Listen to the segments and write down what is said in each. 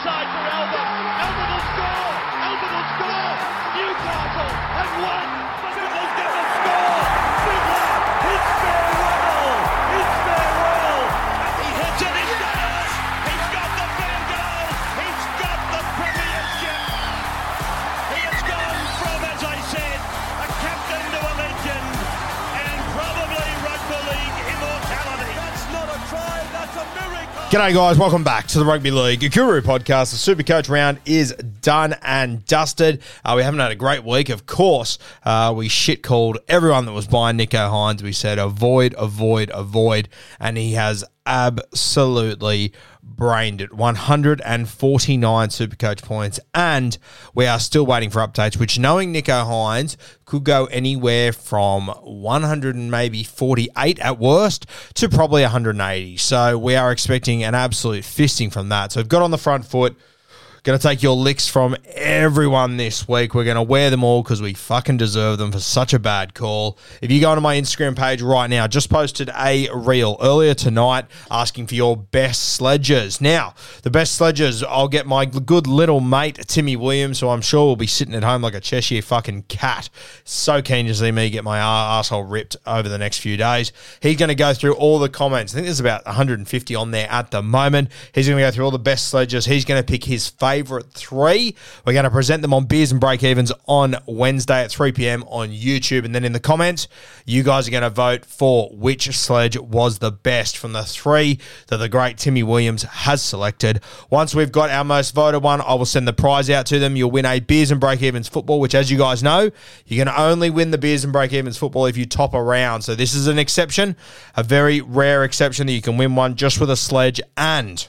Inside for Albert. Albert will score. Albert will score. Newcastle have won. Fiddler's going to score. Fiddler, it's farewell. It's farewell. And he hits it. He's. He's got the field goal. He's got the premiership. He has gone from, as I said, a captain to a legend. And probably rugby league immortality. That's not a try. That's a miracle. G'day, guys. Welcome back to the Rugby League Guru podcast. The Super Coach round is done and dusted. Uh, we haven't had a great week, of course. Uh, we shit called everyone that was buying Nicho Hynes. We said avoid, avoid, avoid. And he has absolutely brained it 149 Supercoach points. And we are still waiting for updates, which knowing Nicho Hynes could go anywhere from 100 and maybe 48 at worst to probably 180. So we are expecting an absolute fisting from that. So we've got on the front foot. Going to take your licks from everyone this week. We're going to wear them all because we fucking deserve them for such a bad call. If you go onto my Instagram page right now, just posted a reel earlier tonight asking for your best sledges. Now, the best sledges, I'll get my good little mate, Timmy Williams, who I'm sure will be sitting at home like a Cheshire fucking cat. So keen to see me get my asshole ripped over the next few days. He's going to go through all the comments. I think there's about 150 on there at the moment. He's going to go through all the best sledges. He's going to pick his favourite three. We're going to present them on Beers and Break Evens on Wednesday at 3 p.m. on YouTube. And then in the comments, you guys are going to vote for which sledge was the best from the three that the great Timmy Williams has selected. Once we've got our most voted one, I will send the prize out to them. You'll win a Beers and Break Evens football, which, as you guys know, going to only win the Beers and Break Evens football if you top a round. So this is an exception, a very rare exception that you can win one just with a sledge and.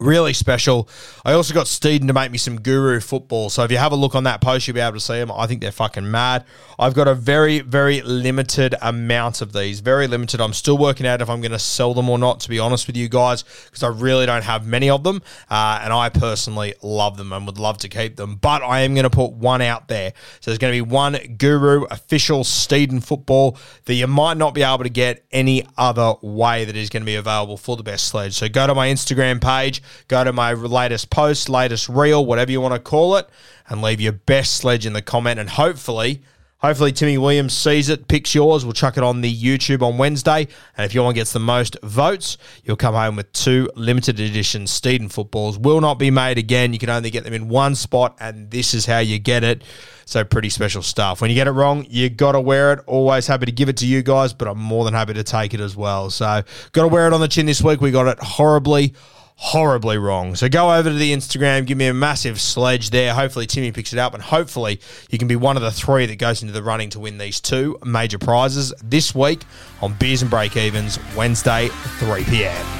Really special. I also got Steeden to make me some Guru football. So if you have a look on that post, you'll be able to see them. I think they're fucking mad. I've got a very, very limited amount of these. Very limited. I'm still working out if I'm going to sell them or not, to be honest with you guys, because I really don't have many of them. Uh, and I personally love them and would love to keep them. But I am going to put one out there. So there's going to be one Guru official Steeden football that you might not be able to get any other way that is going to be available for the best sledge. So go to my Instagram page go to my latest post, latest reel, whatever you want to call it, and leave your best sledge in the comment. And hopefully, hopefully Timmy Williams sees it, picks yours. We'll chuck it on the YouTube on Wednesday. And if your one gets the most votes, you'll come home with two limited edition Steeden footballs. Will not be made again. You can only get them in one spot, and this is how you get it. So pretty special stuff. When you get it wrong, you got to wear it. Always happy to give it to you guys, but I'm more than happy to take it as well. So got to wear it on the chin this week. We got it horribly horribly wrong. So go over to the Instagram, give me a massive sledge there. Hopefully Timmy picks it up, and hopefully you can be one of the three that goes into the running to win these two major prizes this week on Beers and Break Evens, Wednesday, 3 p.m.